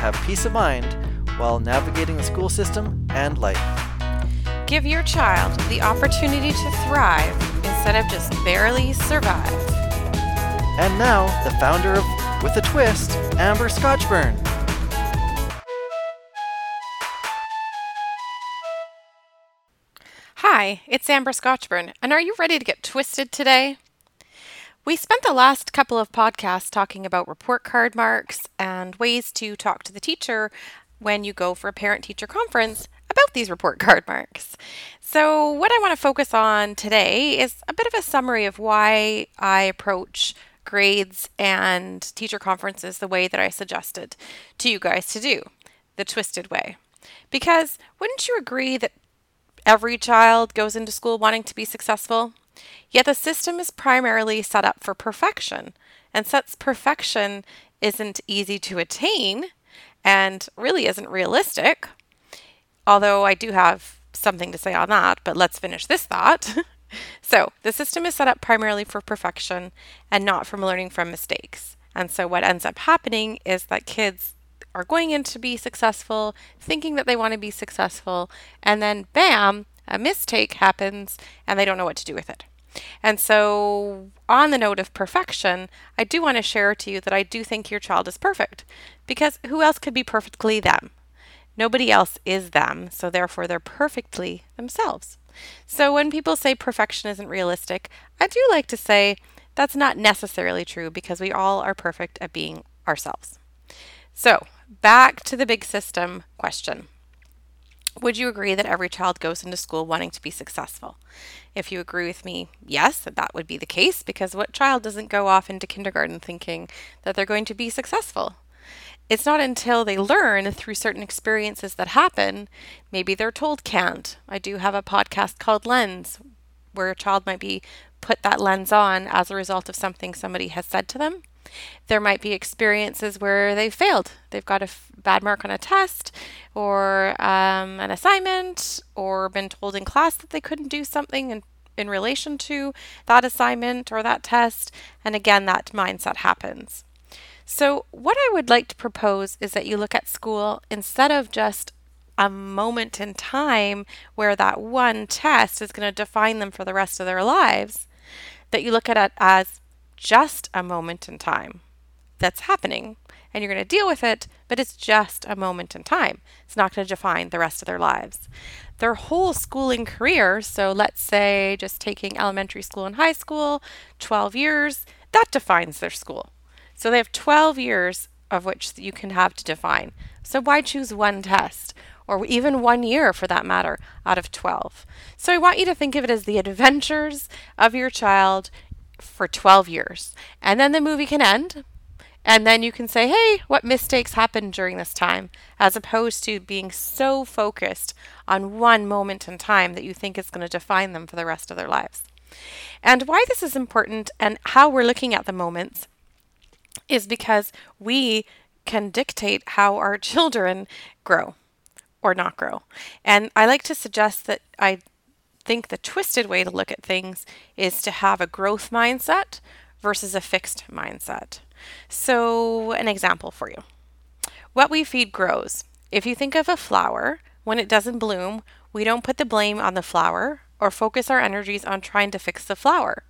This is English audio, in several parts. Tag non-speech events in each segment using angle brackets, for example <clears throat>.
have peace of mind while navigating the school system and life. Give your child the opportunity to thrive instead of just barely survive. And now, the founder of With a Twist, Amber Scotchburn. Hi, it's Amber Scotchburn, and are you ready to get twisted today? We spent the last couple of podcasts talking about report card marks and ways to talk to the teacher when you go for a parent teacher conference about these report <laughs> card marks. So, what I want to focus on today is a bit of a summary of why I approach grades and teacher conferences the way that I suggested to you guys to do, the twisted way. Because wouldn't you agree that every child goes into school wanting to be successful? Yet the system is primarily set up for perfection. And since perfection isn't easy to attain and really isn't realistic, although I do have something to say on that, but let's finish this thought. <laughs> so, the system is set up primarily for perfection and not from learning from mistakes. And so, what ends up happening is that kids are going in to be successful, thinking that they want to be successful, and then bam, a mistake happens and they don't know what to do with it. And so, on the note of perfection, I do want to share to you that I do think your child is perfect because who else could be perfectly them? Nobody else is them, so therefore they're perfectly themselves. So, when people say perfection isn't realistic, I do like to say that's not necessarily true because we all are perfect at being ourselves. So, back to the big system question. Would you agree that every child goes into school wanting to be successful? If you agree with me, yes, that would be the case because what child doesn't go off into kindergarten thinking that they're going to be successful? It's not until they learn through certain experiences that happen, maybe they're told can't. I do have a podcast called Lens where a child might be put that lens on as a result of something somebody has said to them. There might be experiences where they've failed. They've got a f- bad mark on a test or um, an assignment or been told in class that they couldn't do something in, in relation to that assignment or that test. And again, that mindset happens. So, what I would like to propose is that you look at school instead of just a moment in time where that one test is going to define them for the rest of their lives, that you look at it as just a moment in time that's happening and you're going to deal with it, but it's just a moment in time. It's not going to define the rest of their lives. Their whole schooling career, so let's say just taking elementary school and high school, 12 years, that defines their school. So they have 12 years of which you can have to define. So why choose one test? Or even one year for that matter, out of 12. So I want you to think of it as the adventures of your child for 12 years. And then the movie can end. And then you can say, hey, what mistakes happened during this time, as opposed to being so focused on one moment in time that you think is going to define them for the rest of their lives. And why this is important and how we're looking at the moments is because we can dictate how our <laughs> children grow or not grow. And I like to suggest that I think the twisted way to look at things is to have a growth mindset versus a fixed mindset. So, an example for you what we feed grows. If you think of a flower, when it doesn't bloom, we don't put the blame on the flower or focus our energies on trying to fix the flower.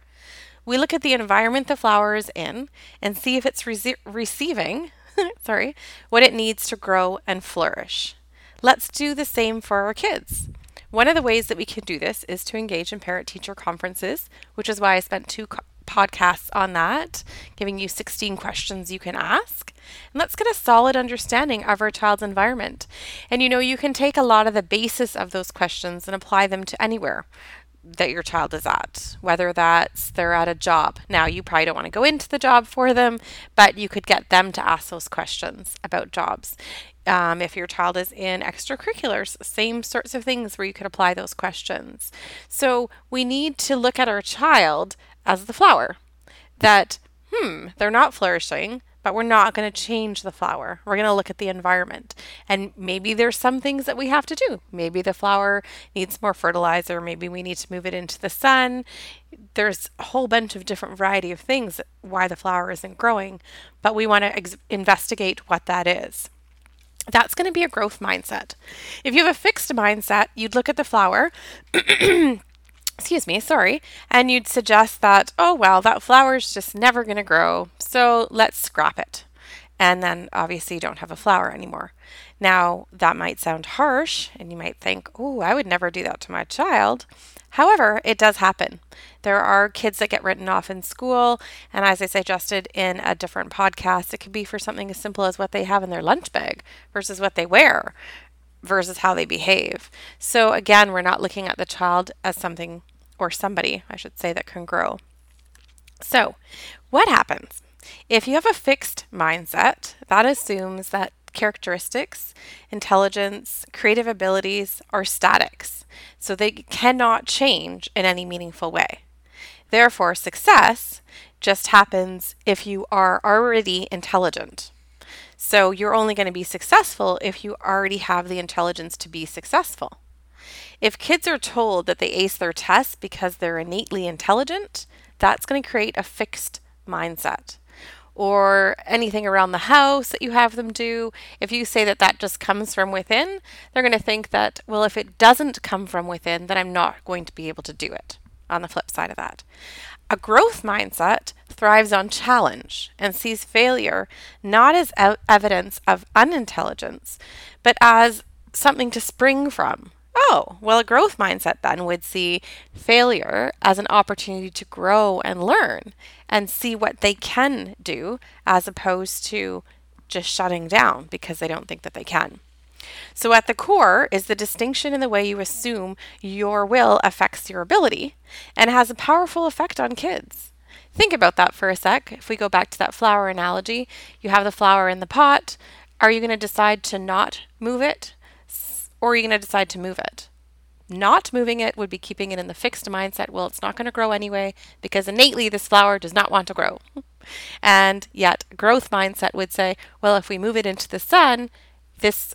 We look at the environment the flower is in and see if it's re- receiving, <laughs> sorry, what it needs to grow and flourish. Let's do the same for our kids. One of the ways that we can do this is to engage in parent teacher conferences, which is why I spent two co- podcasts on that, giving you 16 questions you can ask. And let's get a solid understanding of our child's environment. And you know, you can take a lot of the basis of those questions and apply them to anywhere that your child is at, whether that's they're at a job. Now, you probably don't want to go into the job for them, but you could get them to ask those questions about jobs. Um, if your child is in extracurriculars, same sorts of things where you could apply those questions. So we need to look at our child as the flower that, hmm, they're not flourishing but we're not going to change the flower. We're going to look at the environment. And maybe there's some things that we have to do. Maybe the flower needs more fertilizer. Maybe we need to move it into the sun. There's a whole bunch of different variety of things why the flower isn't growing, but we want to ex- investigate what that is. That's going to be a growth mindset. If you have a fixed mindset, you'd look at the flower <clears throat> excuse me, sorry, and you'd suggest that, oh, well, that flower's just never going to grow, so let's scrap it. And then obviously you don't have a flower anymore. Now, that might sound harsh, and you might think, oh, I would never do that to my child. However, it does happen. There are kids that get written off in school, and as I suggested in a different podcast, it could be for something as simple as what they have in their lunch bag versus what they wear versus how they behave. So, again, we're not looking at the child as something or somebody, I should say, that can grow. So, what happens? If you have a fixed mindset, that assumes that characteristics, intelligence, creative abilities are statics, so they cannot change in any meaningful way. Therefore, success just happens if you are already intelligent. So you're only going to be successful if you already have the intelligence to be successful. If kids are told that they ace their tests because they're innately intelligent, that's going to create a fixed mindset. Or anything around the house that you have them do, if you say that that just comes from within, they're going to think that, well, if it doesn't come from within, then I'm not going to be able to do it. On the flip side of that, a growth mindset thrives on challenge and sees failure not as evidence of unintelligence, but as something to spring from, Oh, well, a growth mindset then would see failure as an opportunity to grow and learn and see what they can do as opposed to just shutting down because they don't think that they can. So, at the core is the distinction in the way you assume your will affects your ability and has a powerful effect on kids. Think about that for a sec. If we go back to that flower analogy, you have the flower in the pot. Are you going to decide to not move it or are you going to decide to move it? Not moving it would be keeping it in the fixed mindset, well, it's not going to grow anyway, because innately this flower does not want to grow. and yet, growth mindset would say, well, if we move it into the sun, this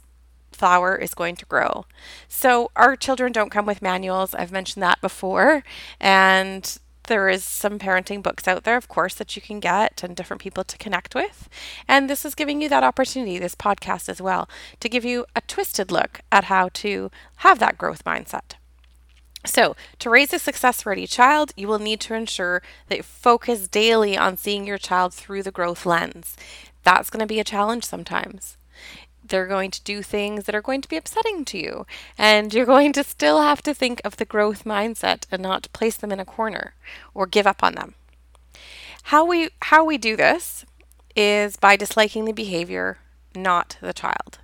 flower is going to grow. So, our children don't come with manuals. I've mentioned that before. And there is some parenting books out there, of course, that you can get and different people to connect with. And this is giving you that opportunity, this podcast as well, to give you a twisted look at how to have that growth mindset. So, to raise a success ready child, you will need to ensure that you focus daily on seeing your child through the growth lens. That's going to be a challenge sometimes they're going to do things that are going to be upsetting to you. And you're going to still have to think of the growth mindset and not place them in a corner or give up on them. How we how we do this is by disliking the behavior, not the child.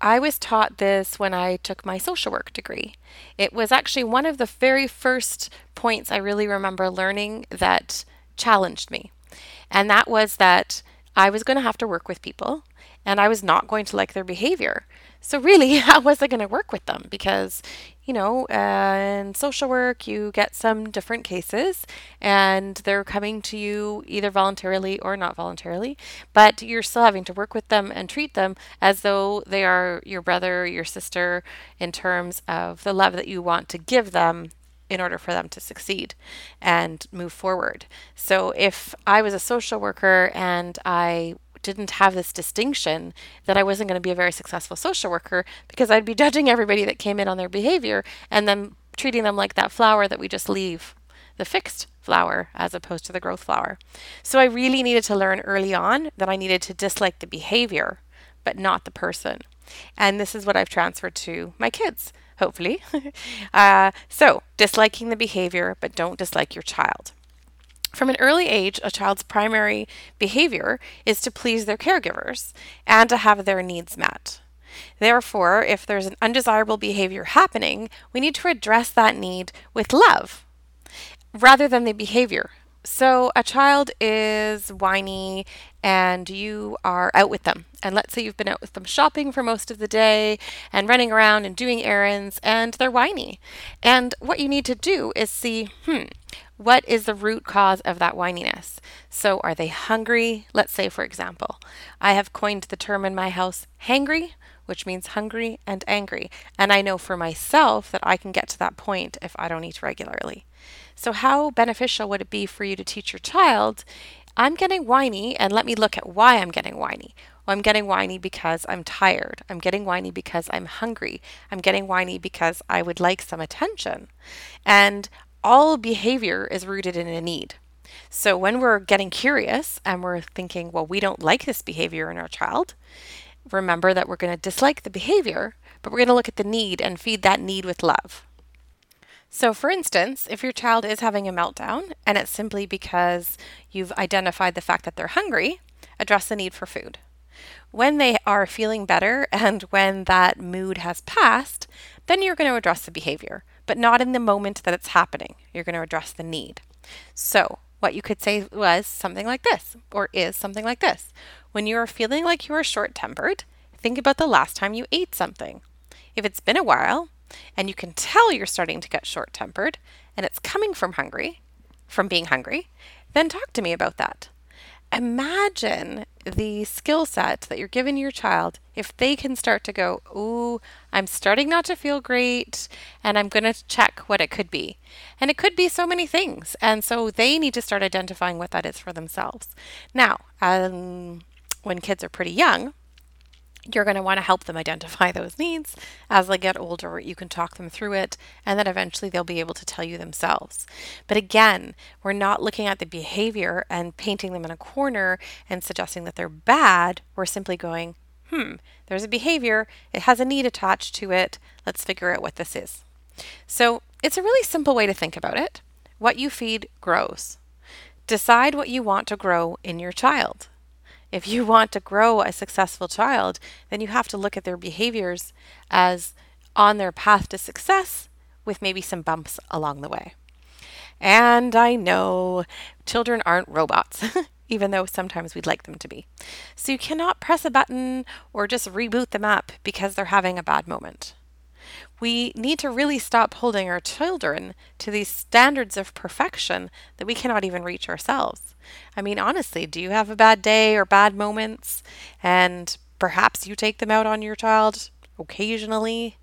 I was taught this when I took my social work degree. It was actually one of the very first points I really remember learning that challenged me. And that was that I was going to have to work with people and I was not going to like their behavior. So, really, <laughs> how was I going to work with them? Because, you know, uh, in social work, you get some different cases and they're coming to you either voluntarily or not voluntarily, but you're still having to work with them and treat them as though they are your brother, your sister, in terms of the love that you want to give them in order for them to succeed and move forward. So if I was a social worker and I didn't have this distinction that I wasn't going to be a very successful social worker because I'd be <laughs> judging everybody that came in on their behavior and then treating them like that flower that we just leave, the fixed flower, as opposed to the growth flower. So I really needed to learn early on that I needed to dislike the behavior, but not the person. And this is what I've transferred to my kids hopefully. <laughs> uh, so, disliking the behavior, but don't dislike your child. From an early age, a child's primary behavior is to please their caregivers and to have their needs met. Therefore, if there's an undesirable behavior happening, we need to address that need with love rather than the behavior. So, a child is whiny and you are out with them. And let's say you've been out with them shopping for most of the day and running around and doing errands, and they're whiny. And what you need to do is see, hmm, what is the root cause of that whininess? So, are they hungry? Let's say, for example, I have coined the term in my house hangry, which means hungry and angry. And I know for myself that I can get to that point if I don't eat regularly. So, how beneficial would it be for you to teach your child? I'm getting whiny, and let me look at why I'm getting whiny. Well, I'm getting whiny because I'm tired. I'm getting whiny because I'm hungry. I'm getting whiny because I would like some attention. And all behavior is rooted in a need. So when we're getting curious and we're thinking, well, we don't like this behavior in our child, remember that we're going to dislike the behavior, but we're going to look at the need and feed that need with love. So, for instance, if your child is having a meltdown and it's simply because you've identified the fact that they're hungry, address the need for food. When they are feeling better <laughs> and when that mood has passed, then you're going to address the behavior, but not in the moment that it's happening. You're going to address the need. So, what you could say was something like this, or is something like this. When you are feeling like you are short tempered, think about the last time you ate something. If it's been a while, and you can tell you're starting to get short tempered and it's coming from hungry, from being hungry, then talk to me about that. Imagine the skill set that you're giving your child if they can start to go, Ooh, I'm starting not to feel great, and I'm going to check what it could be. And it could be so many things. And so they need to start identifying what that is for themselves. Now, um, when kids are pretty young, you're going to want to help them identify <laughs> those needs. As they get older, you can talk them through it, and then eventually they'll be able to tell you themselves. But again, we're not looking at the behavior and painting them in a corner and suggesting that they're bad. We're simply going, hmm, there's a behavior, it has a need attached to it. Let's figure out what this is. So it's a really simple way to think about it. What you feed grows. Decide what you want to grow in your child. If you want to grow a successful child, then you have to look at their behaviors as on their path to success with maybe some bumps along the way. And I know children aren't robots, <laughs> even though sometimes we'd like them to be. So you cannot press a button or just reboot them up because they're having a bad moment we need to really stop holding our children to these standards of perfection that we cannot even reach ourselves. I mean, honestly, do you have a bad day or bad moments and perhaps you take them out on your child occasionally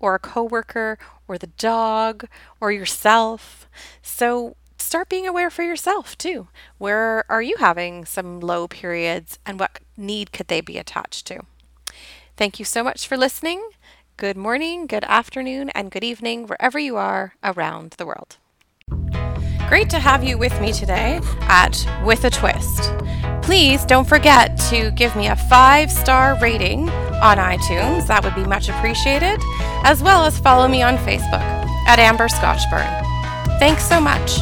or a coworker or the dog or yourself? So start being aware for yourself too. Where are you having some low periods and what need could they be attached to? Thank you so much for listening. Good morning, good afternoon, and good evening, wherever you are around the world. Great to have you with me today at With a Twist. Please don't forget to give me a five star rating on iTunes, that would be much appreciated, as well as follow me on Facebook at Amber Scotchburn. Thanks so much.